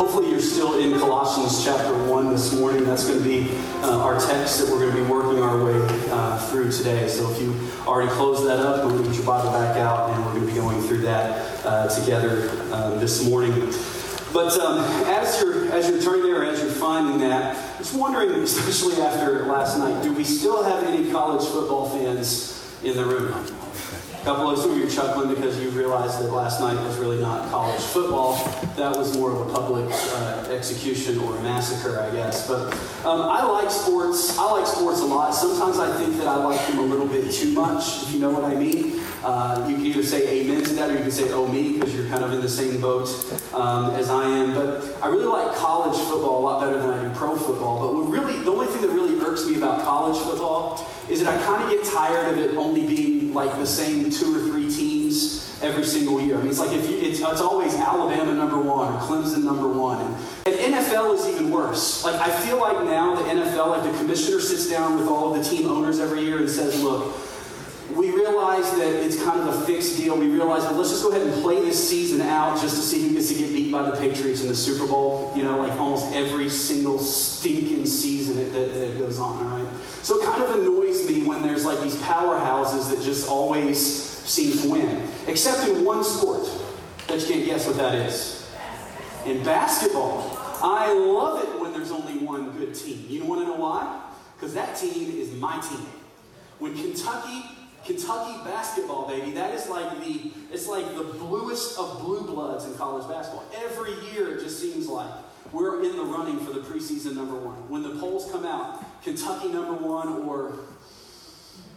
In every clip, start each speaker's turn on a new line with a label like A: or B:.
A: Hopefully, you're still in Colossians chapter 1 this morning. That's going to be uh, our text that we're going to be working our way uh, through today. So, if you already closed that up, we're going to get your Bible back out and we're going to be going through that uh, together uh, this morning. But um, as you're as you're turning there, as you're finding that, I was wondering, especially after last night, do we still have any college football fans in the room? A couple of you chuckling because you realized that last night was really not college football. That was more of a public uh, execution or a massacre, I guess. But um, I like sports. I like sports a lot. Sometimes I think that I like them a little bit too much, if you know what I mean. Uh, you can either say amen to that or you can say oh me because you're kind of in the same boat um, as I am. But I really like college football a lot better than I do pro football. But really, the only thing that really irks me about college football is that I kind of get tired of it only being like the same two or three teams every single year. I mean, it's like if you, it's, it's always Alabama number one or Clemson number one. And, NFL is even worse. Like I feel like now the NFL, like the commissioner sits down with all of the team owners every year and says, look, we realize that it's kind of a fixed deal. We realize that let's just go ahead and play this season out just to see who gets to get beat by the Patriots in the Super Bowl. You know, like almost every single stinking season that, that, that goes on, all right? So it kind of annoys me when there's like these powerhouses that just always seem to win, except in one sport that you can't guess what that is. In basketball, I love it when there's only one good team. You want to know why? Because that team is my team. When Kentucky Kentucky basketball, baby. That is like the it's like the bluest of blue bloods in college basketball. Every year it just seems like we're in the running for the preseason number one. When the polls come out, Kentucky number one or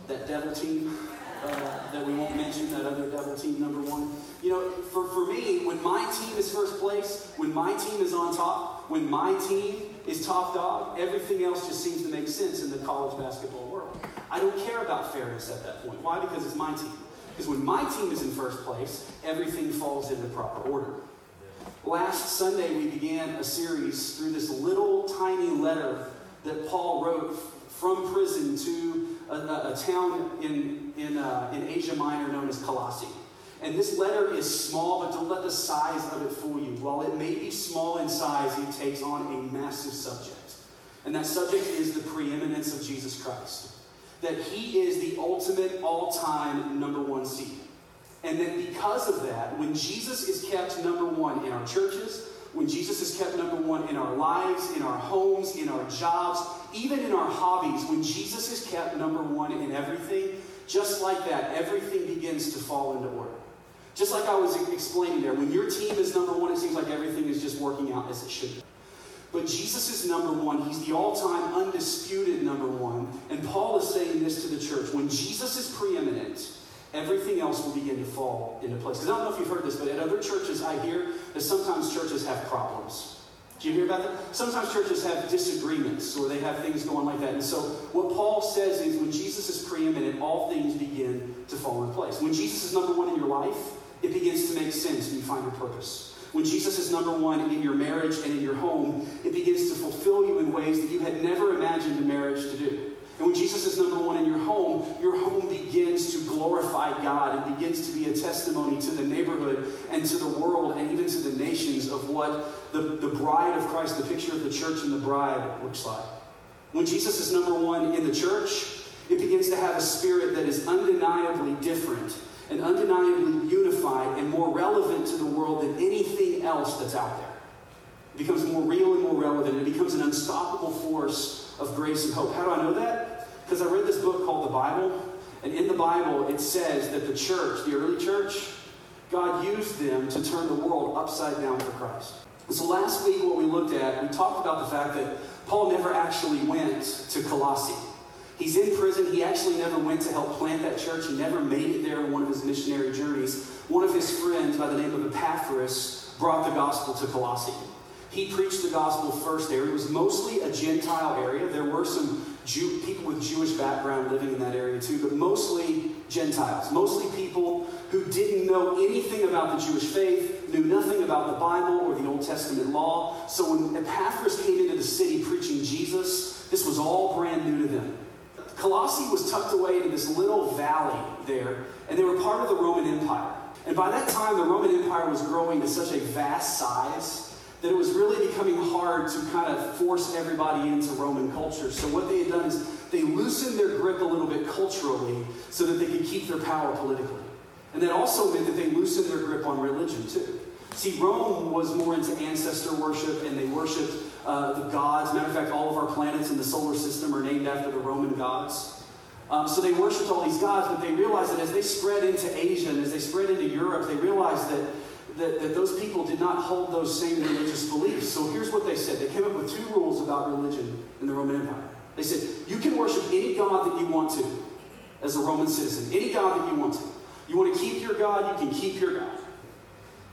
A: that devil team uh, that we won't mention, that other devil team number one. You know, for, for me, when my team is first place, when my team is on top, when my team is top dog, everything else just seems to make sense in the college basketball world. I don't care about fairness at that point. Why? Because it's my team. Because when my team is in first place, everything falls into proper order. Last Sunday, we began a series through this little tiny letter that Paul wrote from prison to a, a, a town in, in, uh, in Asia Minor known as Colossae. And this letter is small, but don't let the size of it fool you. While it may be small in size, it takes on a massive subject. And that subject is the preeminence of Jesus Christ that he is the ultimate all time number one seed. And that because of that, when Jesus is kept number one in our churches, when Jesus is kept number one in our lives, in our homes, in our jobs, even in our hobbies, when Jesus is kept number one in everything, just like that, everything begins to fall into order. Just like I was explaining there, when your team is number one, it seems like everything is just working out as it should be. But Jesus is number one. He's the all time undisputed number one. And Paul is saying this to the church. When Jesus is preeminent, everything else will begin to fall into place. Because I don't know if you've heard this, but at other churches, I hear that sometimes churches have problems. Do you hear about that? Sometimes churches have disagreements or they have things going like that. And so, what Paul says is when Jesus is preeminent, all things begin to fall in place. When Jesus is number one in your life, it begins to make sense and you find your purpose. When Jesus is number one in your marriage and in your home, it begins to fulfill you in ways that you had never imagined a marriage to do. And when Jesus is number one in your home, your home begins to glorify God and begins to be a testimony to the neighborhood and to the world and even to the nations of what the, the bride of Christ, the picture of the church and the bride, looks like. When Jesus is number one in the church, it begins to have a spirit that is undeniably different and undeniably unified and more relevant to the world than anything else that's out there. It becomes more real and more relevant. It becomes an unstoppable force of grace and hope. How do I know that? Because I read this book called the Bible, and in the Bible it says that the church, the early church, God used them to turn the world upside down for Christ. And so last week, what we looked at, we talked about the fact that Paul never actually went to Colossae. He's in prison. He actually never went to help plant that church. He never made it there on one of his missionary journeys. One of his friends, by the name of Epaphras, brought the gospel to Colossae. He preached the gospel first there. It was mostly a Gentile area. There were some Jew, people with Jewish background living in that area too, but mostly Gentiles. Mostly people who didn't know anything about the Jewish faith, knew nothing about the Bible or the Old Testament law. So when Epaphras came into the city preaching Jesus, this was all brand new to them. Colossae was tucked away in this little valley there, and they were part of the Roman Empire. And by that time, the Roman Empire was growing to such a vast size that it was really becoming hard to kind of force everybody into Roman culture. So what they had done is they loosened their grip a little bit culturally so that they could keep their power politically. And that also meant that they loosened their grip on religion too. See, Rome was more into ancestor worship and they worshiped uh, the gods. Matter of fact, all of our planets in the solar system are named after the Roman gods. Um, so they worshiped all these gods, but they realized that as they spread into Asia and as they spread into Europe, they realized that, that, that those people did not hold those same religious beliefs. So here's what they said they came up with two rules about religion in the Roman Empire. They said, you can worship any god that you want to as a Roman citizen, any god that you want to. You want to keep your God, you can keep your God.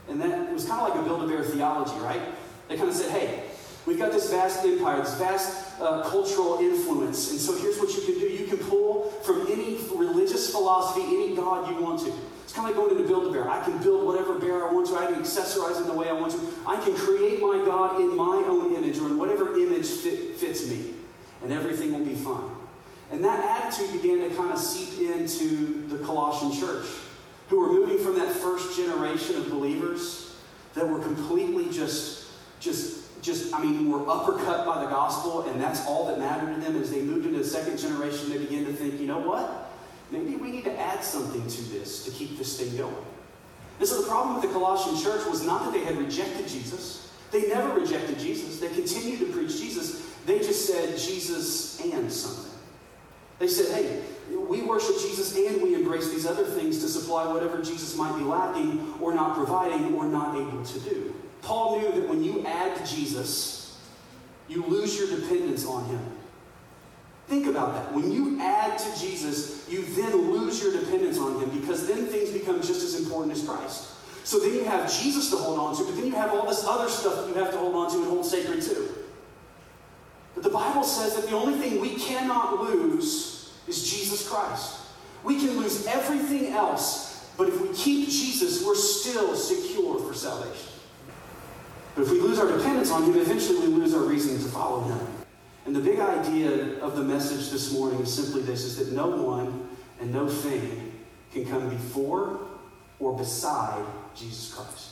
A: And that was kind of like a Build-A-Bear theology, right? They kind of said, hey, we've got this vast empire, this vast uh, cultural influence, and so here's what you can do. You can pull from any religious philosophy, any God you want to. It's kind of like going into Build-A-Bear. I can build whatever bear I want to. I can accessorize it the way I want to. I can create my God in my own image or in whatever image fit, fits me, and everything will be fine. And that attitude began to kind of seep into the Colossian church, who were moving from that first generation of believers that were completely just, just, just, I mean, were uppercut by the gospel, and that's all that mattered to them. As they moved into the second generation, they began to think, you know what? Maybe we need to add something to this to keep this thing going. And so the problem with the Colossian church was not that they had rejected Jesus. They never rejected Jesus. They continued to preach Jesus. They just said Jesus and something. They said, hey, we worship Jesus and we embrace these other things to supply whatever Jesus might be lacking or not providing or not able to do. Paul knew that when you add Jesus, you lose your dependence on him. Think about that. When you add to Jesus, you then lose your dependence on him because then things become just as important as Christ. So then you have Jesus to hold on to, but then you have all this other stuff that you have to hold on to and hold sacred too. But the Bible says that the only thing we cannot lose is Jesus Christ. We can lose everything else, but if we keep Jesus, we're still secure for salvation. But if we lose our dependence on Him, eventually we lose our reason to follow Him. And the big idea of the message this morning is simply this is that no one and no thing can come before or beside Jesus Christ.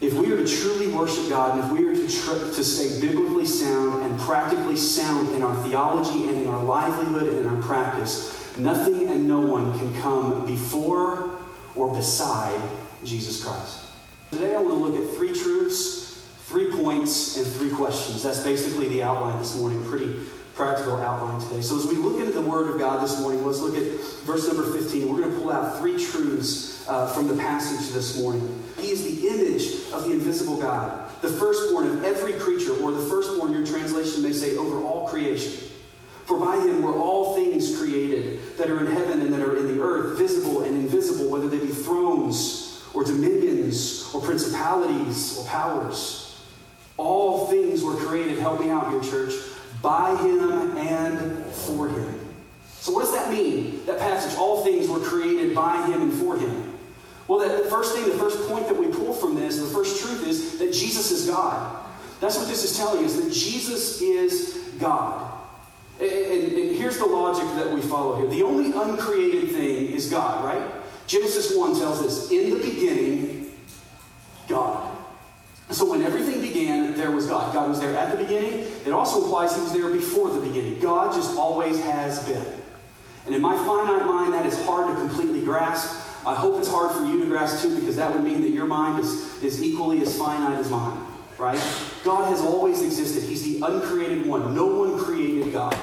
A: If we are to truly worship God, and if we are to, tr- to stay biblically sound and practically sound in our theology and in our livelihood and in our practice, nothing and no one can come before or beside Jesus Christ. Today I want to look at three truths, three points, and three questions. That's basically the outline this morning. Pretty practical outline today. So as we look into the Word of God this morning, let's look at verse number 15. We're going to pull out three truths uh, from the passage this morning. He is the image of the invisible God, the firstborn of every creature, or the firstborn, your translation may say, over all creation. For by him were all things created that are in heaven and that are in the earth, visible and invisible, whether they be thrones or dominions or principalities or powers. All things were created, help me out here, church, by him and for him. So, what does that mean? That passage, all things were created by him and for him. Well, the first thing, the first point that we pull from this, the first truth is that Jesus is God. That's what this is telling us, that Jesus is God. And, and, and, here's the logic that we follow here. The only uncreated thing is God, right? Genesis 1 tells us, in the beginning, God. So when everything began, there was God. God was there at the beginning. It also implies he was there before the beginning. God just always has been. And in my finite mind, that is hard to completely grasp. I hope it's hard for you to grasp too, because that would mean that your mind is, is equally as finite as mine, right? God has always existed. He's the uncreated one. No one created God.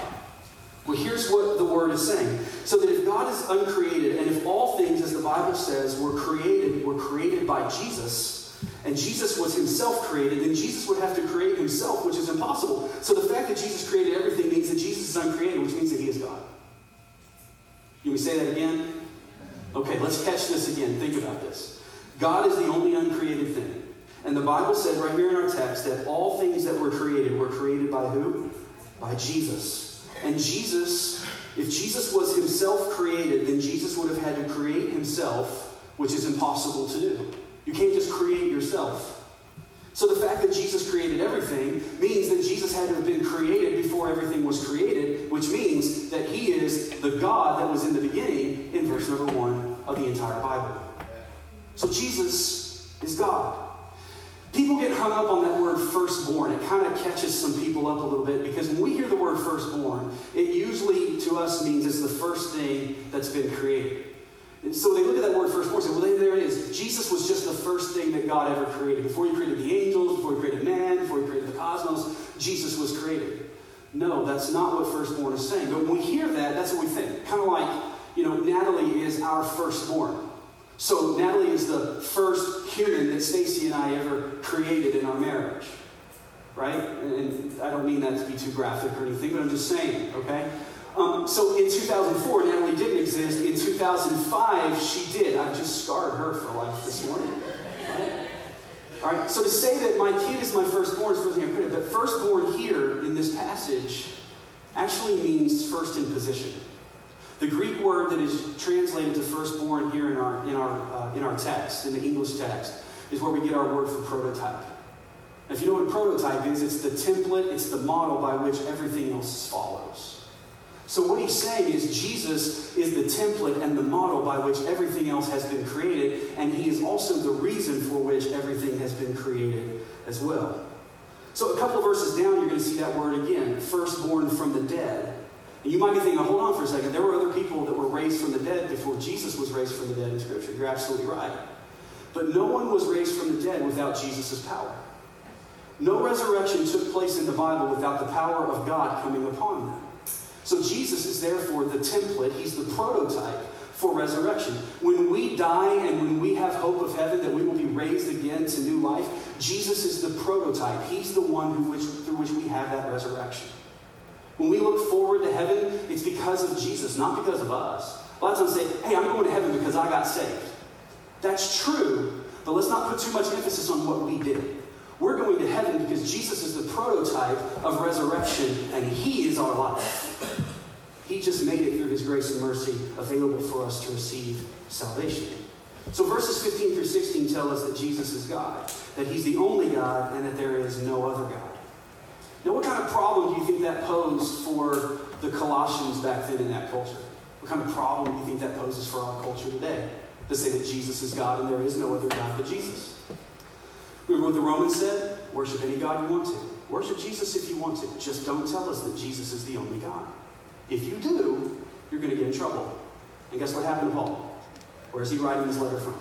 A: Well, here's what the word is saying. So that if God is uncreated, and if all things, as the Bible says, were created, were created by Jesus, and Jesus was himself created, then Jesus would have to create himself, which is impossible. So the fact that Jesus created everything means that Jesus is uncreated, which means that he is God. Can we say that again? Okay, let's catch this again. Think about this. God is the only uncreated thing. And the Bible says right here in our text that all things that were created were created by who? By Jesus. And Jesus, if Jesus was himself created, then Jesus would have had to create himself, which is impossible to do. You can't just create yourself. So the fact that Jesus created everything means that Jesus had to have been created before everything was created, which means that he is the God that was in the beginning in verse number one of the entire Bible. So Jesus is God. People get hung up on that word firstborn. It kind of catches some people up a little bit because when we hear the word firstborn, it usually to us means it's the first thing that's been created. And so they look at that word firstborn and say, well, there it is. Jesus was just the first thing that God ever created. Before he created the angels, before he created man, before he created the cosmos, Jesus was created. No, that's not what firstborn is saying. But when we hear that, that's what we think. Kind of like, you know, Natalie is our firstborn. So Natalie is the first human that Stacy and I ever created in our marriage. Right? And I don't mean that to be too graphic or anything, but I'm just saying, okay? Um, so in 2004, Natalie didn't exist. In 2005, she did. I've just scarred her for life this morning. Right? All right, so to say that my kid is my firstborn is first thing I put it, but firstborn here in this passage actually means first in position. The Greek word that is translated to firstborn here in our, in our, uh, in our text, in the English text, is where we get our word for prototype. If you know what prototype is, it's the template, it's the model by which everything else follows. So, what he's saying is Jesus is the template and the model by which everything else has been created, and he is also the reason for which everything has been created as well. So, a couple of verses down, you're going to see that word again firstborn from the dead. And you might be thinking, hold on for a second, there were other people that were raised from the dead before Jesus was raised from the dead in Scripture. You're absolutely right. But no one was raised from the dead without Jesus' power. No resurrection took place in the Bible without the power of God coming upon them. So Jesus is therefore the template, he's the prototype for resurrection. When we die and when we have hope of heaven that we will be raised again to new life, Jesus is the prototype. He's the one which, through which we have that resurrection. When we look forward to heaven, it's because of Jesus, not because of us. A lot of times say, hey, I'm going to heaven because I got saved. That's true, but let's not put too much emphasis on what we did. We're going to heaven because Jesus is the prototype of resurrection and He is our life. He just made it through His grace and mercy available for us to receive salvation. So verses 15 through 16 tell us that Jesus is God, that He's the only God, and that there is no other God. Now, what kind of problem do you think that posed for the Colossians back then in that culture? What kind of problem do you think that poses for our culture today? To say that Jesus is God and there is no other God but Jesus. Remember what the Romans said? Worship any God you want to. Worship Jesus if you want to. Just don't tell us that Jesus is the only God. If you do, you're going to get in trouble. And guess what happened to Paul? Where is he writing this letter from?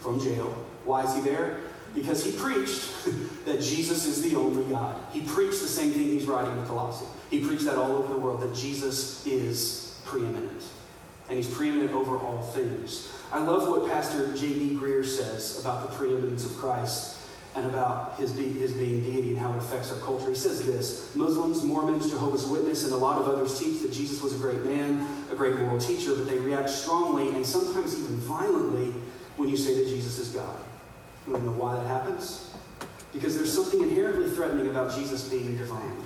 A: From jail. Why is he there? Because he preached that Jesus is the only God. He preached the same thing he's writing in Colossae. He preached that all over the world, that Jesus is preeminent. And he's preeminent over all things. I love what Pastor J.D. Greear says about the preeminence of Christ and about his, be- his being deity and how it affects our culture. He says this Muslims, Mormons, Jehovah's Witness, and a lot of others teach that Jesus was a great man, a great moral teacher, but they react strongly and sometimes even violently when you say that Jesus is God. You want to know why that happens? Because there's something inherently threatening about Jesus being divine.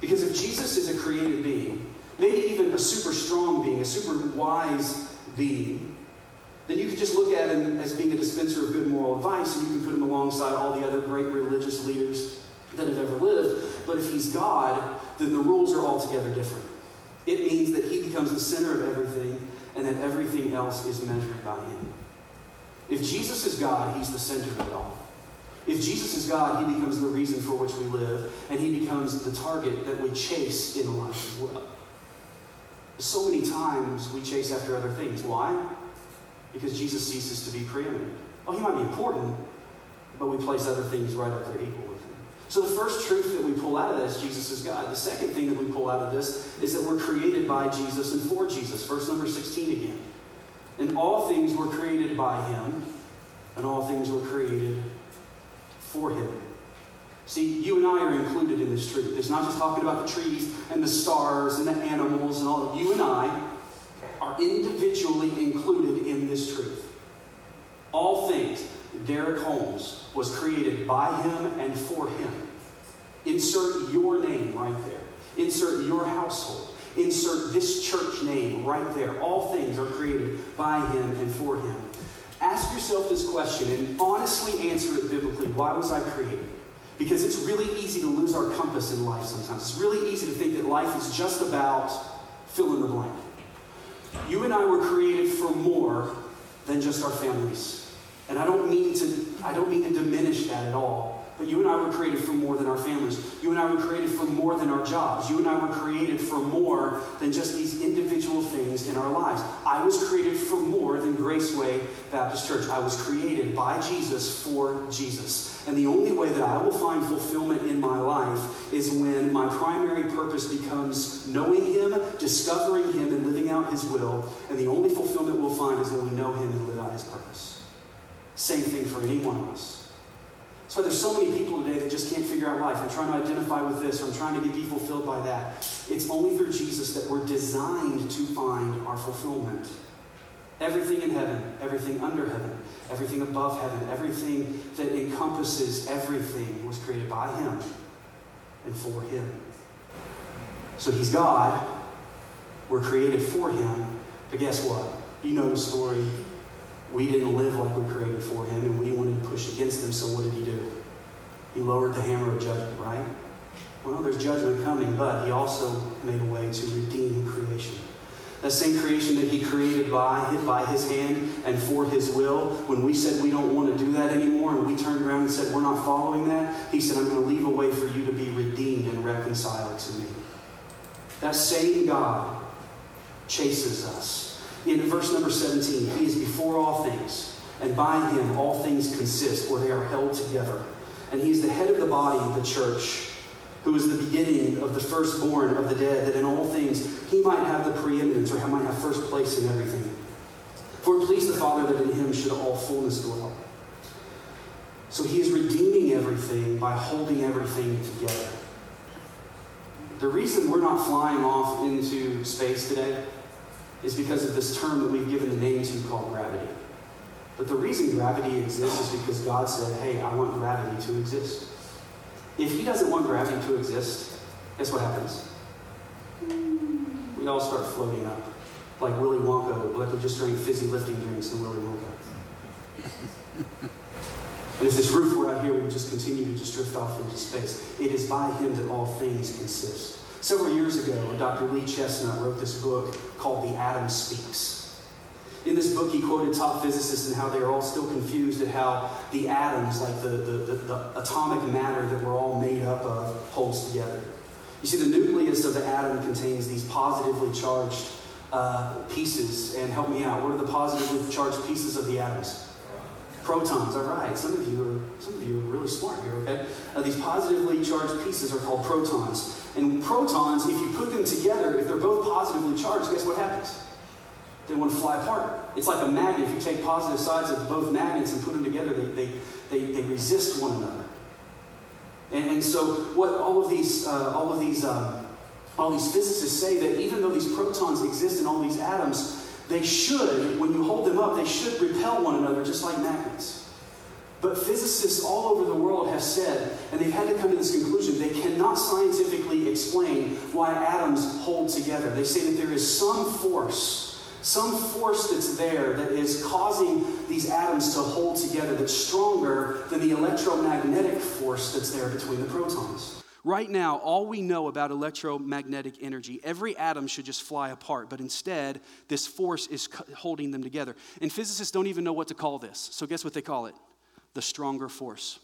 A: Because if Jesus is a created being, maybe even a super strong being, a super wise being, then you could just look at him as being a dispenser of good moral advice and you can put him alongside all the other great religious leaders that have ever lived. But if he's God, then the rules are altogether different. It means that he becomes the center of everything and that everything else is measured by him. If Jesus is God, he's the center of it all. If Jesus is God, he becomes the reason for which we live, and he becomes the target that we chase in life as well. So many times we chase after other things. Why? Because Jesus ceases to be preeminent. Oh, he might be important, but we place other things right up there equal with him. So the first truth that we pull out of this, Jesus is God. The second thing that we pull out of this is that we're created by Jesus and for Jesus. Verse number 16 again. And all things were created by him, and all things were created for him. See, you and I are included in this truth. It's not just talking about the trees and the stars and the animals and all. You and I are individually included in this truth. All things. Derek Holmes was created by him and for him. Insert your name right there. Insert your household. Insert this church name right there. All things are created by him and for him. Ask yourself this question and honestly answer it biblically. Why was I created? Because it's really easy to lose our compass in life sometimes. It's really easy to think that life is just about fill in the blank. You and I were created for more than just our families. And I don't mean to, I don't mean to diminish that at all. But you and I were created for more than our families. You and I were created for more than our jobs. You and I were created for more than just these individual things in our lives. I was created for more than Graceway Baptist Church. I was created by Jesus for Jesus. And the only way that I will find fulfillment in my life is when my primary purpose becomes knowing Him, discovering Him, and living out His will. And the only fulfillment we'll find is when we know Him and live out His purpose. Same thing for any one of us. That's why there's so many people today that just can't figure out life. I'm trying to identify with this, or I'm trying to be fulfilled by that. It's only through Jesus that we're designed to find our fulfillment. Everything in heaven, everything under heaven, everything above heaven, everything that encompasses everything was created by Him and for Him. So He's God. We're created for Him. But guess what? You know the story. We didn't live like we created for him, and we wanted to push against him, so what did he do? He lowered the hammer of judgment, right? Well, there's judgment coming, but he also made a way to redeem creation. That same creation that he created by, by his hand and for his will, when we said we don't want to do that anymore and we turned around and said we're not following that, he said, I'm going to leave a way for you to be redeemed and reconciled to me. That same God chases us in verse number 17, He is before all things, and by Him all things consist, or they are held together. And He is the head of the body, the church, who is the beginning of the firstborn of the dead, that in all things He might have the preeminence, or He might have first place in everything. For it pleased the Father that in Him should all fullness dwell. So He is redeeming everything by holding everything together. The reason we're not flying off into space today is because of this term that we've given the name to called gravity. But the reason gravity exists is because God said, hey, I want gravity to exist. If He doesn't want gravity to exist, guess what happens? We all start floating up. Like Willy Wonka, like we're just drank fizzy lifting drinks in Willy Wonka. And if this roof were out here, we would just continue to just drift off into space. It is by Him that all things consist. Several years ago, Dr. Lee Chesnut wrote this book called The Atom Speaks. In this book, he quoted top physicists and how they are all still confused at how the atoms, like the, the, the, the atomic matter that we're all made up of, holds together. You see, the nucleus of the atom contains these positively charged uh, pieces. And help me out, what are the positively charged pieces of the atoms? Protons, all right. Some of you are some of you are really smart here, okay? Uh, these positively charged pieces are called protons. And protons, if you put them together, if they're both positively charged, guess what happens? They want to fly apart. It's like a magnet. If you take positive sides of both magnets and put them together, they, they, they, they resist one another. And, and, so, what all of these, uh, all of these, um, all these physicists say that even though these protons exist in all these atoms, they should, when you hold them up, they should repel one another just like magnets. But physicists all over the world have said, and they've had to come to this conclusion, they cannot scientifically explain why atoms hold together. They say that there is some force, some force that's there that is causing these atoms to hold together that's stronger than the electromagnetic force that's there between the protons. Right now, all we know about electromagnetic energy, every atom should just fly apart, but instead, this force is holding them together. And physicists don't even know what to call this. So, guess what they call it? the stronger force.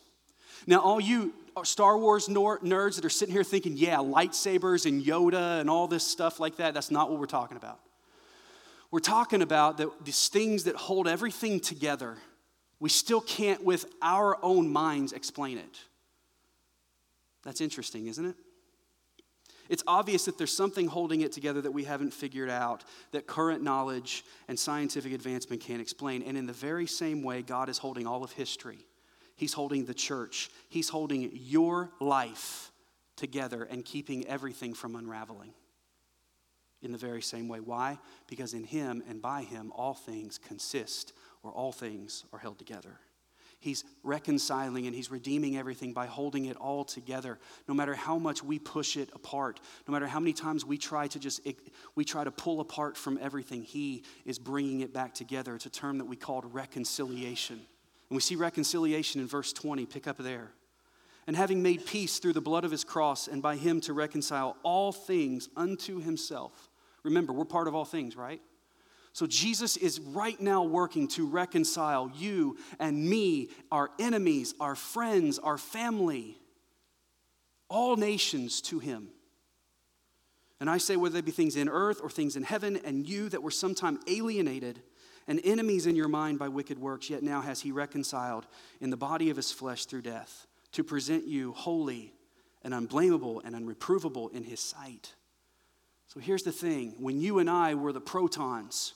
A: Now, all you uh, Star Wars nerds that are sitting here thinking, yeah, lightsabers and Yoda and all this stuff like that, that's not what we're talking about. We're talking about that these things that hold everything together, we still can't, with our own minds, explain it. That's interesting, isn't it? It's obvious that there's something holding it together that we haven't figured out, that current knowledge and scientific advancement can't explain. And in the very same way, God is holding all of history. He's holding the church, He's holding your life together and keeping everything from unraveling. In the very same way. Why? Because in Him and by Him, all things consist, or all things are held together. He's reconciling and He's redeeming everything by holding it all together. No matter how much we push it apart, no matter how many times we try to just we try to pull apart from everything, He is bringing it back together. It's a term that we called reconciliation. And we see reconciliation in verse 20. Pick up there. And having made peace through the blood of His cross, and by Him to reconcile all things unto Himself. Remember, we're part of all things, right? So Jesus is right now working to reconcile you and me, our enemies, our friends, our family, all nations to him. And I say, whether they be things in earth or things in heaven, and you that were sometime alienated and enemies in your mind by wicked works, yet now has he reconciled in the body of his flesh through death, to present you holy and unblameable and unreprovable in his sight. So here's the thing when you and I were the protons,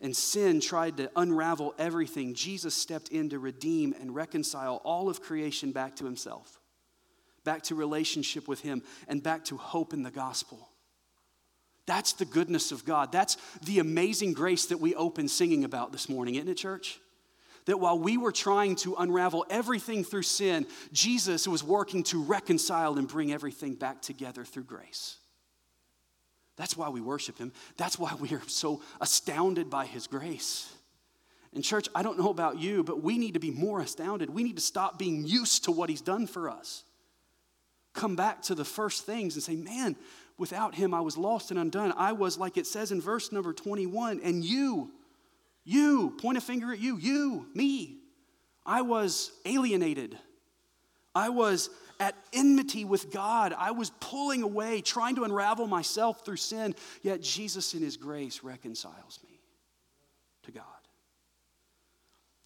A: and sin tried to unravel everything, Jesus stepped in to redeem and reconcile all of creation back to himself, back to relationship with him, and back to hope in the gospel. That's the goodness of God. That's the amazing grace that we open singing about this morning, isn't it, church? That while we were trying to unravel everything through sin, Jesus was working to reconcile and bring everything back together through grace. That's why we worship him. That's why we are so astounded by his grace. And, church, I don't know about you, but we need to be more astounded. We need to stop being used to what he's done for us. Come back to the first things and say, man, without him I was lost and undone. I was, like it says in verse number 21, and you, you, point a finger at you, you, me, I was alienated. I was at enmity with God. I was pulling away, trying to unravel myself through sin, yet Jesus, in His grace, reconciles me to God.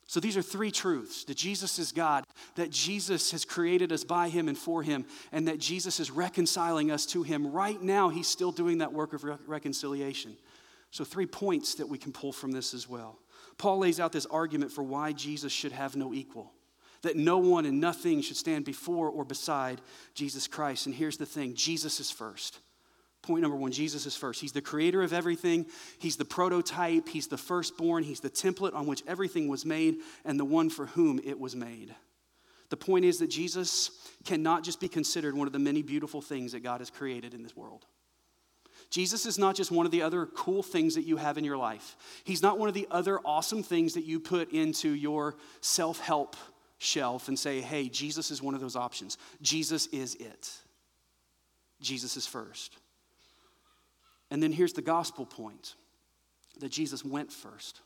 A: So these are three truths that Jesus is God, that Jesus has created us by Him and for Him, and that Jesus is reconciling us to Him. Right now, He's still doing that work of re- reconciliation. So, three points that we can pull from this as well. Paul lays out this argument for why Jesus should have no equal that no one and nothing should stand before or beside Jesus Christ. And here's the thing Jesus is first. Point number one Jesus is first. He's the creator of everything, He's the prototype, He's the firstborn, He's the template on which everything was made, and the one for whom it was made. The point is that Jesus cannot just be considered one of the many beautiful things that God has created in this world. Jesus is not just one of the other cool things that you have in your life. He's not one of the other awesome things that you put into your self help shelf and say, hey, Jesus is one of those options. Jesus is it. Jesus is first. And then here's the gospel point that Jesus went first.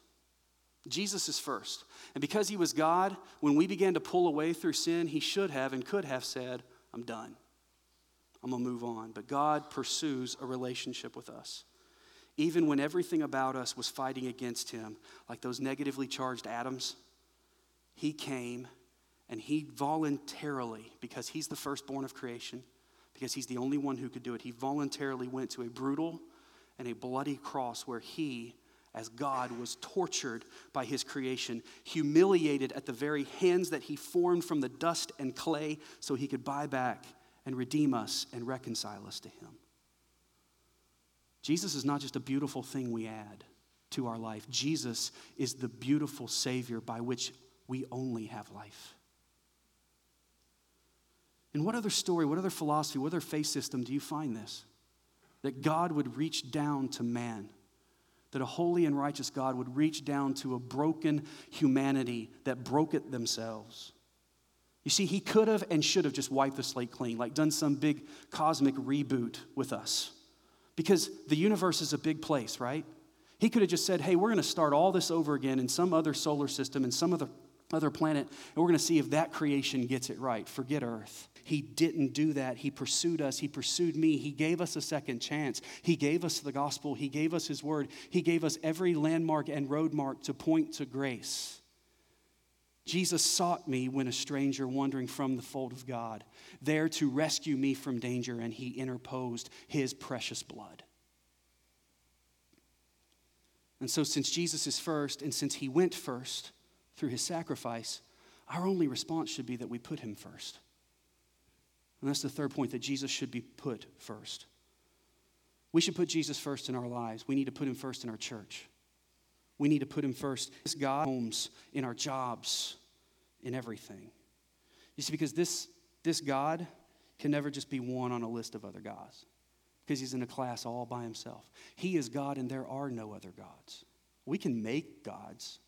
A: Jesus is first. And because he was God, when we began to pull away through sin, he should have and could have said, I'm done. I'm going to move on. But God pursues a relationship with us. Even when everything about us was fighting against him, like those negatively charged atoms, he came and he voluntarily, because he's the firstborn of creation, because he's the only one who could do it, he voluntarily went to a brutal and a bloody cross where he, as God, was tortured by his creation, humiliated at the very hands that he formed from the dust and clay so he could buy back and redeem us and reconcile us to him. Jesus is not just a beautiful thing we add to our life, Jesus is the beautiful Savior by which we only have life. In what other story, what other philosophy, what other faith system do you find this? That God would reach down to man, that a holy and righteous God would reach down to a broken humanity that broke it themselves. You see, he could have and should have just wiped the slate clean, like done some big cosmic reboot with us. Because the universe is a big place, right? He could have just said, hey, we're going to start all this over again in some other solar system, in some other, other planet, and we're going to see if that creation gets it right. Forget Earth. He didn't do that. He pursued us. He pursued me. He gave us a second chance. He gave us the gospel. He gave us His word. He gave us every landmark and road mark to point to grace. Jesus sought me when a stranger wandering from the fold of God, there to rescue me from danger, and He interposed His precious blood. And so, since Jesus is first, and since He went first through His sacrifice, our only response should be that we put Him first. And that's the third point that Jesus should be put first. We should put Jesus first in our lives. We need to put him first in our church. We need to put him first in God homes, in our jobs, in everything. You see, because this, this God can never just be one on a list of other gods because he's in a class all by himself. He is God and there are no other gods. We can make gods.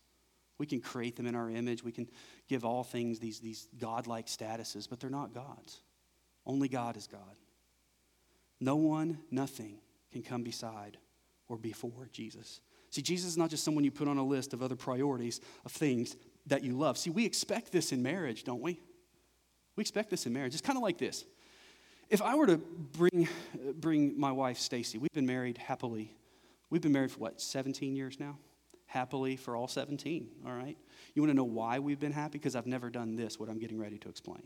A: We can create them in our image. We can give all things these, these godlike statuses, but they're not gods. Only God is God. No one, nothing can come beside or before Jesus. See, Jesus is not just someone you put on a list of other priorities of things that you love. See, we expect this in marriage, don't we? We expect this in marriage. It's kind of like this. If I were to bring, bring my wife, Stacy, we've been married happily. We've been married for what, 17 years now? Happily for all 17, all right? You want to know why we've been happy? Because I've never done this, what I'm getting ready to explain.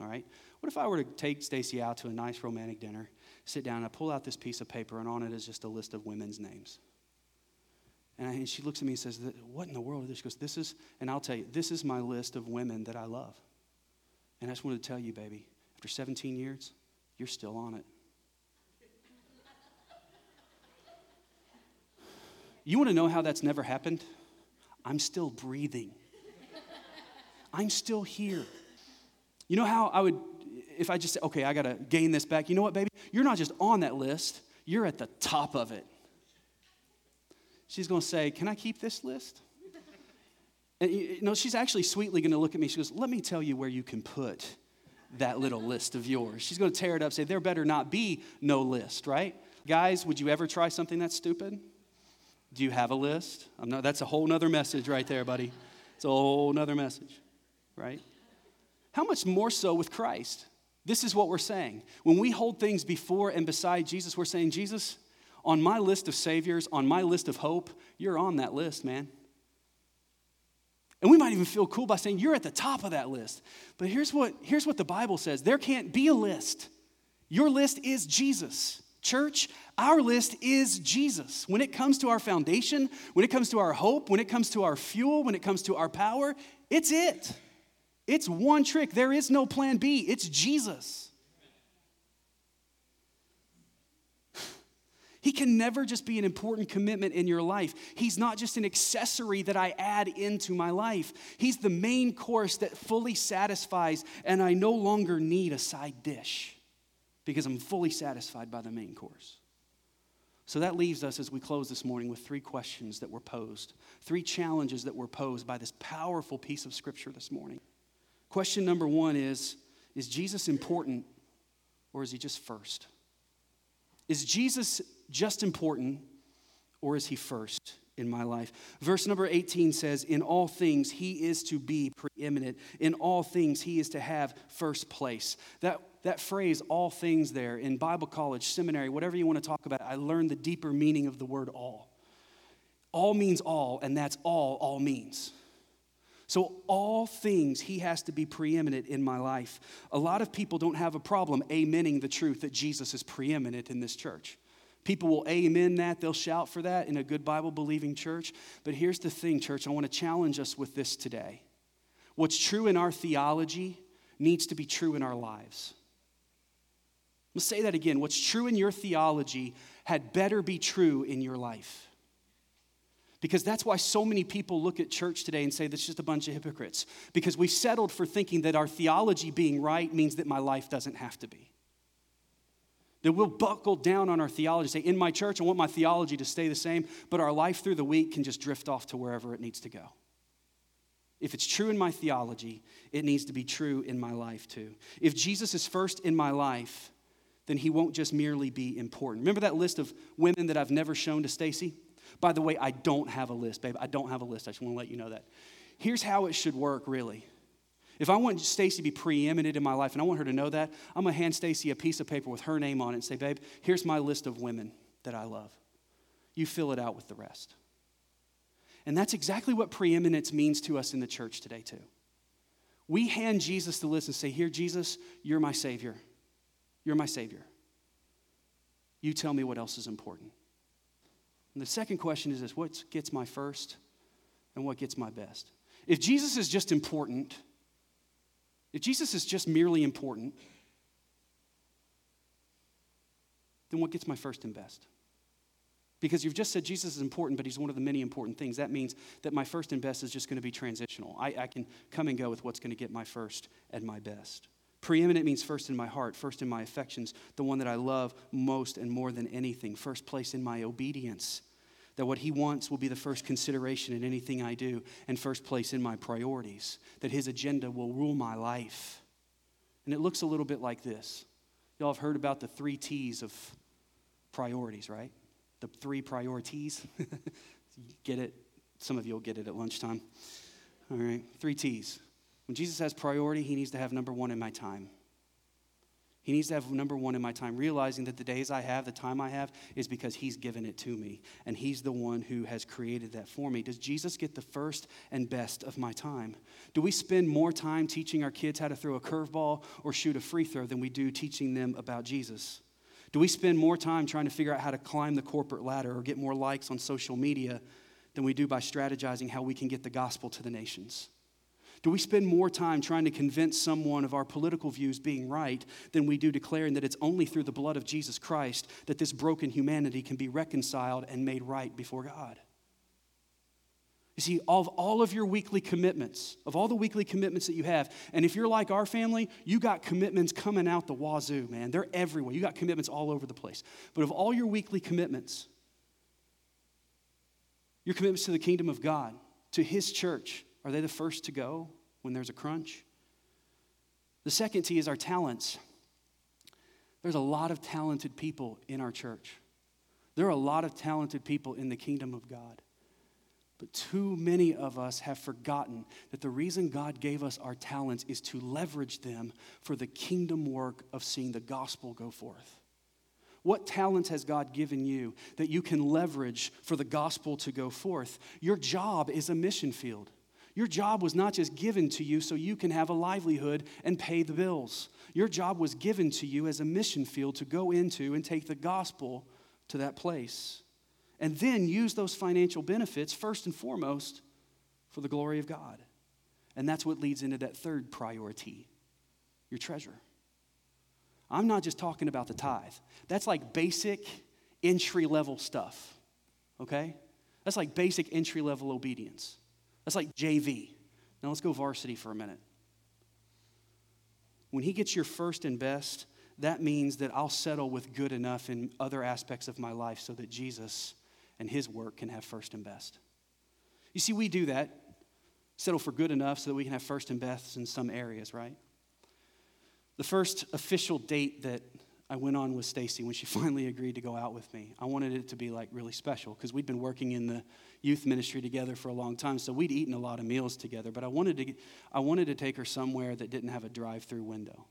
A: All right? What if I were to take Stacy out to a nice romantic dinner, sit down, and I pull out this piece of paper, and on it is just a list of women's names? And, I, and she looks at me and says, What in the world is this? She goes, This is, and I'll tell you, this is my list of women that I love. And I just wanted to tell you, baby, after 17 years, you're still on it. You want to know how that's never happened? I'm still breathing. I'm still here. You know how I would, if I just say, okay, I got to gain this back, you know what, baby? You're not just on that list, you're at the top of it. She's going to say, Can I keep this list? And you know, she's actually sweetly going to look at me. She goes, Let me tell you where you can put that little list of yours. She's going to tear it up, say, There better not be no list, right? Guys, would you ever try something that's stupid? Do you have a list? I'm not, that's a whole nother message right there, buddy. It's a whole nother message, right? How much more so with Christ? This is what we're saying. When we hold things before and beside Jesus, we're saying, Jesus, on my list of saviors, on my list of hope, you're on that list, man. And we might even feel cool by saying you're at the top of that list. But here's what, here's what the Bible says there can't be a list. Your list is Jesus. Church, our list is Jesus. When it comes to our foundation, when it comes to our hope, when it comes to our fuel, when it comes to our power, it's it. It's one trick. There is no plan B. It's Jesus. He can never just be an important commitment in your life. He's not just an accessory that I add into my life. He's the main course that fully satisfies, and I no longer need a side dish because I'm fully satisfied by the main course. So that leaves us as we close this morning with three questions that were posed, three challenges that were posed by this powerful piece of scripture this morning. Question number one is Is Jesus important or is he just first? Is Jesus just important or is he first in my life? Verse number 18 says, In all things, he is to be preeminent. In all things, he is to have first place. That, that phrase, all things, there in Bible college, seminary, whatever you want to talk about, I learned the deeper meaning of the word all. All means all, and that's all all means. So, all things, he has to be preeminent in my life. A lot of people don't have a problem amening the truth that Jesus is preeminent in this church. People will amen that, they'll shout for that in a good Bible believing church. But here's the thing, church, I want to challenge us with this today. What's true in our theology needs to be true in our lives. Let's say that again. What's true in your theology had better be true in your life. Because that's why so many people look at church today and say that's just a bunch of hypocrites. Because we've settled for thinking that our theology being right means that my life doesn't have to be. That we'll buckle down on our theology, say, in my church, I want my theology to stay the same, but our life through the week can just drift off to wherever it needs to go. If it's true in my theology, it needs to be true in my life too. If Jesus is first in my life, then he won't just merely be important. Remember that list of women that I've never shown to Stacy? By the way, I don't have a list, babe. I don't have a list. I just want to let you know that. Here's how it should work, really. If I want Stacy to be preeminent in my life and I want her to know that, I'm going to hand Stacy a piece of paper with her name on it and say, babe, here's my list of women that I love. You fill it out with the rest. And that's exactly what preeminence means to us in the church today, too. We hand Jesus the list and say, Here, Jesus, you're my Savior. You're my Savior. You tell me what else is important. And the second question is this what gets my first and what gets my best? If Jesus is just important, if Jesus is just merely important, then what gets my first and best? Because you've just said Jesus is important, but he's one of the many important things. That means that my first and best is just going to be transitional. I, I can come and go with what's going to get my first and my best. Preeminent means first in my heart, first in my affections, the one that I love most and more than anything, first place in my obedience. That what he wants will be the first consideration in anything I do, and first place in my priorities. That his agenda will rule my life. And it looks a little bit like this. Y'all have heard about the three T's of priorities, right? The three priorities. Get it? Some of you will get it at lunchtime. All right, three T's. When Jesus has priority, he needs to have number one in my time. He needs to have number one in my time, realizing that the days I have, the time I have, is because He's given it to me. And He's the one who has created that for me. Does Jesus get the first and best of my time? Do we spend more time teaching our kids how to throw a curveball or shoot a free throw than we do teaching them about Jesus? Do we spend more time trying to figure out how to climb the corporate ladder or get more likes on social media than we do by strategizing how we can get the gospel to the nations? Do we spend more time trying to convince someone of our political views being right than we do declaring that it's only through the blood of Jesus Christ that this broken humanity can be reconciled and made right before God? You see, of all of your weekly commitments, of all the weekly commitments that you have, and if you're like our family, you got commitments coming out the wazoo, man. They're everywhere. You got commitments all over the place. But of all your weekly commitments, your commitments to the kingdom of God, to His church, are they the first to go when there's a crunch? The second T is our talents. There's a lot of talented people in our church. There are a lot of talented people in the kingdom of God. But too many of us have forgotten that the reason God gave us our talents is to leverage them for the kingdom work of seeing the gospel go forth. What talents has God given you that you can leverage for the gospel to go forth? Your job is a mission field. Your job was not just given to you so you can have a livelihood and pay the bills. Your job was given to you as a mission field to go into and take the gospel to that place. And then use those financial benefits, first and foremost, for the glory of God. And that's what leads into that third priority your treasure. I'm not just talking about the tithe, that's like basic entry level stuff, okay? That's like basic entry level obedience. That's like JV. Now let's go varsity for a minute. When he gets your first and best, that means that I'll settle with good enough in other aspects of my life so that Jesus and his work can have first and best. You see, we do that, settle for good enough so that we can have first and best in some areas, right? The first official date that I went on with Stacy when she finally agreed to go out with me. I wanted it to be like really special because we'd been working in the youth ministry together for a long time, so we'd eaten a lot of meals together. But I wanted to, I wanted to take her somewhere that didn't have a drive-through window.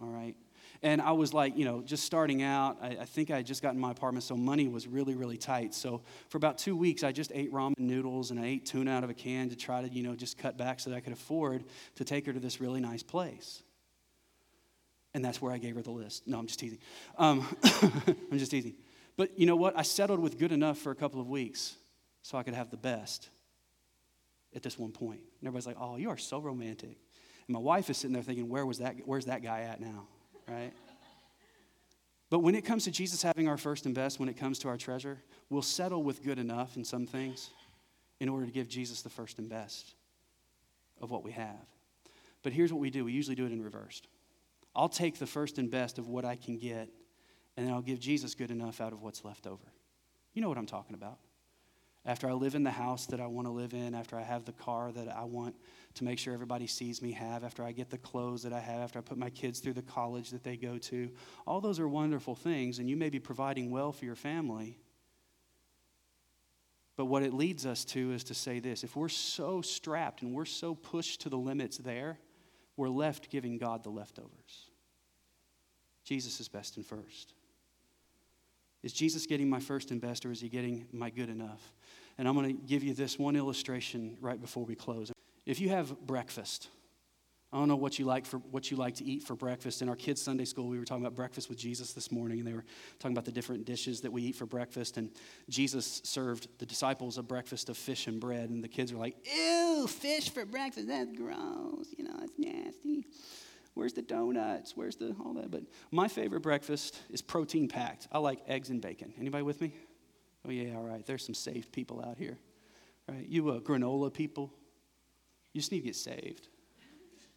A: All right. And I was like, you know, just starting out. I, I think I had just gotten my apartment, so money was really, really tight. So for about two weeks, I just ate ramen noodles and I ate tuna out of a can to try to, you know, just cut back so that I could afford to take her to this really nice place. And that's where I gave her the list. No, I'm just teasing. Um, I'm just teasing. But you know what? I settled with good enough for a couple of weeks so I could have the best at this one point. And everybody's like, oh, you are so romantic. And my wife is sitting there thinking, where was that, where's that guy at now? Right? But when it comes to Jesus having our first and best, when it comes to our treasure, we'll settle with good enough in some things in order to give Jesus the first and best of what we have. But here's what we do we usually do it in reverse. I'll take the first and best of what I can get, and then I'll give Jesus good enough out of what's left over. You know what I'm talking about. After I live in the house that I want to live in, after I have the car that I want to make sure everybody sees me have, after I get the clothes that I have, after I put my kids through the college that they go to, all those are wonderful things, and you may be providing well for your family. But what it leads us to is to say this if we're so strapped and we're so pushed to the limits there, we're left giving God the leftovers. Jesus is best and first. Is Jesus getting my first and best, or is he getting my good enough? And I'm going to give you this one illustration right before we close. If you have breakfast, I don't know what you like for what you like to eat for breakfast. In our kids' Sunday school, we were talking about breakfast with Jesus this morning, and they were talking about the different dishes that we eat for breakfast. And Jesus served the disciples a breakfast of fish and bread, and the kids were like, "Ew, fish for breakfast? That's gross. You know, it's nasty. Where's the donuts? Where's the all that?" But my favorite breakfast is protein packed. I like eggs and bacon. Anybody with me? Oh yeah, all right. There's some saved people out here, right? You uh, granola people, you just need to get saved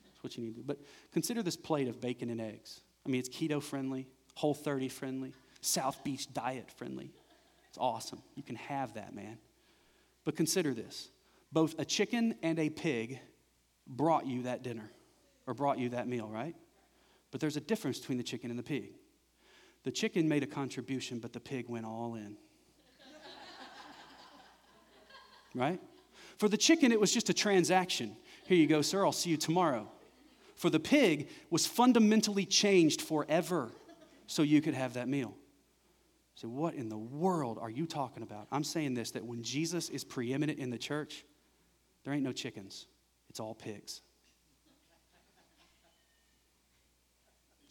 A: That's what you need to do. But consider this plate of bacon and eggs. I mean, it's keto friendly, whole 30 friendly, South Beach diet friendly. It's awesome. You can have that, man. But consider this both a chicken and a pig brought you that dinner or brought you that meal, right? But there's a difference between the chicken and the pig. The chicken made a contribution, but the pig went all in. right? For the chicken, it was just a transaction. Here you go, sir, I'll see you tomorrow. For the pig was fundamentally changed forever so you could have that meal. So, what in the world are you talking about? I'm saying this that when Jesus is preeminent in the church, there ain't no chickens, it's all pigs.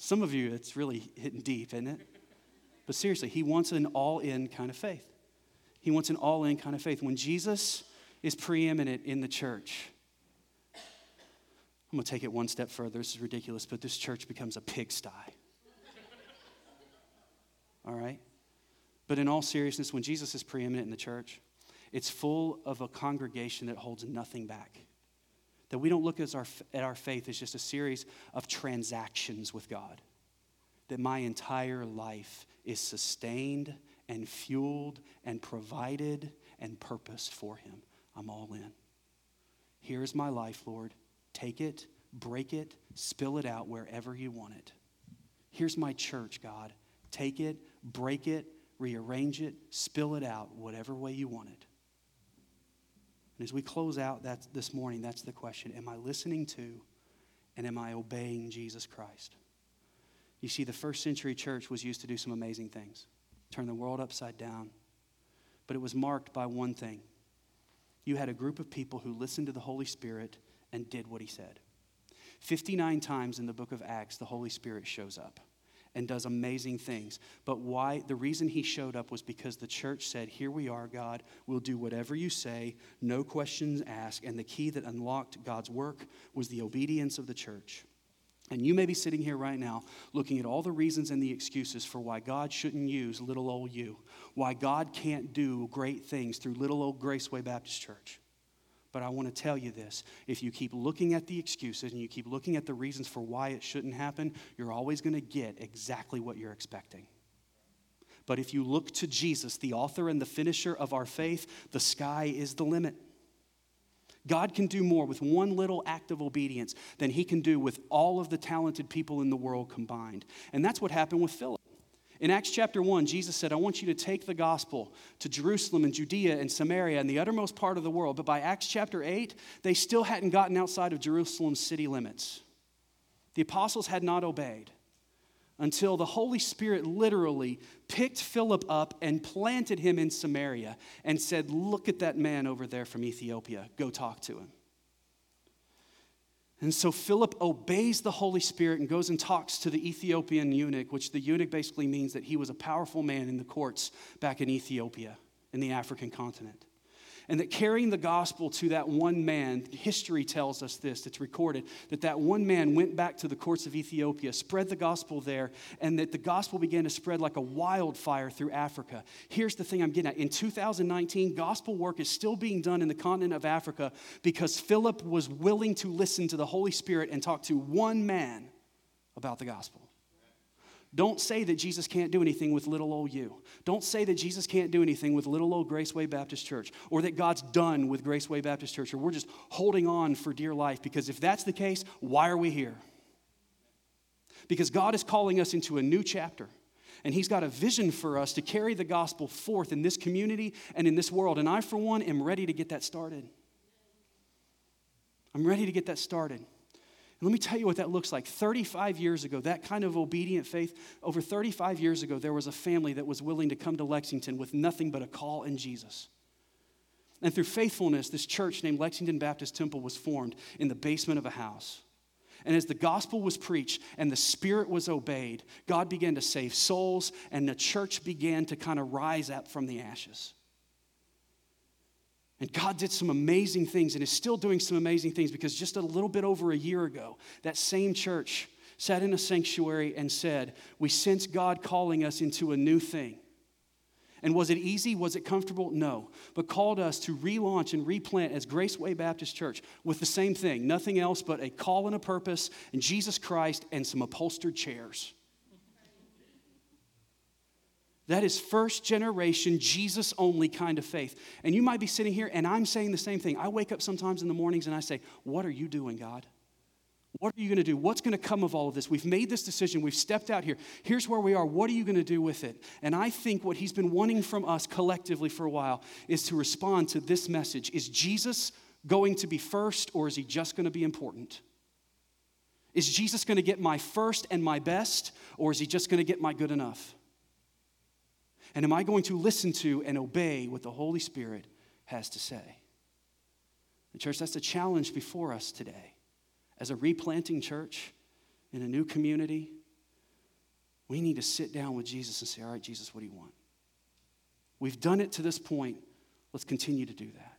A: Some of you, it's really hitting deep, isn't it? But seriously, he wants an all in kind of faith. He wants an all in kind of faith. When Jesus is preeminent in the church, I'm going to take it one step further. This is ridiculous, but this church becomes a pigsty. all right? But in all seriousness, when Jesus is preeminent in the church, it's full of a congregation that holds nothing back. That we don't look at our, at our faith as just a series of transactions with God. That my entire life is sustained and fueled and provided and purposed for Him. I'm all in. Here's my life, Lord. Take it, break it, spill it out wherever you want it. Here's my church, God. Take it, break it, rearrange it, spill it out, whatever way you want it. And as we close out that this morning, that's the question Am I listening to and am I obeying Jesus Christ? You see, the first century church was used to do some amazing things, turn the world upside down. But it was marked by one thing you had a group of people who listened to the Holy Spirit and did what he said. 59 times in the book of Acts, the Holy Spirit shows up and does amazing things. But why? The reason he showed up was because the church said, Here we are, God. We'll do whatever you say, no questions asked. And the key that unlocked God's work was the obedience of the church. And you may be sitting here right now looking at all the reasons and the excuses for why God shouldn't use little old you, why God can't do great things through little old Graceway Baptist Church. But I want to tell you this if you keep looking at the excuses and you keep looking at the reasons for why it shouldn't happen, you're always going to get exactly what you're expecting. But if you look to Jesus, the author and the finisher of our faith, the sky is the limit. God can do more with one little act of obedience than he can do with all of the talented people in the world combined. And that's what happened with Philip. In Acts chapter 1, Jesus said, I want you to take the gospel to Jerusalem and Judea and Samaria and the uttermost part of the world. But by Acts chapter 8, they still hadn't gotten outside of Jerusalem's city limits. The apostles had not obeyed until the Holy Spirit literally picked Philip up and planted him in Samaria and said, Look at that man over there from Ethiopia. Go talk to him. And so Philip obeys the Holy Spirit and goes and talks to the Ethiopian eunuch, which the eunuch basically means that he was a powerful man in the courts back in Ethiopia, in the African continent and that carrying the gospel to that one man, history tells us this, it's recorded, that that one man went back to the courts of Ethiopia, spread the gospel there, and that the gospel began to spread like a wildfire through Africa. Here's the thing I'm getting at. In 2019, gospel work is still being done in the continent of Africa because Philip was willing to listen to the Holy Spirit and talk to one man about the gospel. Don't say that Jesus can't do anything with little old you. Don't say that Jesus can't do anything with little old Graceway Baptist Church or that God's done with Graceway Baptist Church or we're just holding on for dear life because if that's the case, why are we here? Because God is calling us into a new chapter. And he's got a vision for us to carry the gospel forth in this community and in this world. And I, for one, am ready to get that started. I'm ready to get that started. And let me tell you what that looks like. 35 years ago, that kind of obedient faith, over 35 years ago, there was a family that was willing to come to Lexington with nothing but a call in Jesus. And through faithfulness, this church named Lexington Baptist Temple was formed in the basement of a house. And as the gospel was preached and the spirit was obeyed, God began to save souls, and the church began to kind of rise up from the ashes. And God did some amazing things and is still doing some amazing things because just a little bit over a year ago, that same church sat in a sanctuary and said, We sense God calling us into a new thing. And was it easy? Was it comfortable? No. But called us to relaunch and replant as Graceway Baptist Church with the same thing nothing else but a call and a purpose, and Jesus Christ and some upholstered chairs. That is first generation, Jesus only kind of faith. And you might be sitting here and I'm saying the same thing. I wake up sometimes in the mornings and I say, What are you doing, God?
B: What are you going to do? What's going to come of all of this? We've made this decision. We've stepped out here. Here's where we are. What are you going to do with it? And I think what he's been wanting from us collectively for a while is to respond to this message Is Jesus going to be first, or is he just going to be important? Is Jesus going to get my first and my best, or is he just going to get my good enough? And am I going to listen to and obey what the Holy Spirit has to say? The church, that's the challenge before us today. As a replanting church in a new community, we need to sit down with Jesus and say, All right, Jesus, what do you want? We've done it to this point. Let's continue to do that.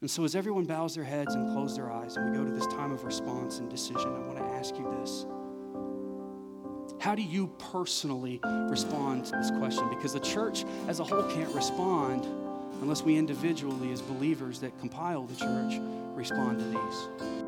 B: And so, as everyone bows their heads and close their eyes, and we go to this time of response and decision, I want to ask you this. How do you personally respond to this question? Because the church as a whole can't respond unless we individually, as believers that compile the church, respond to these.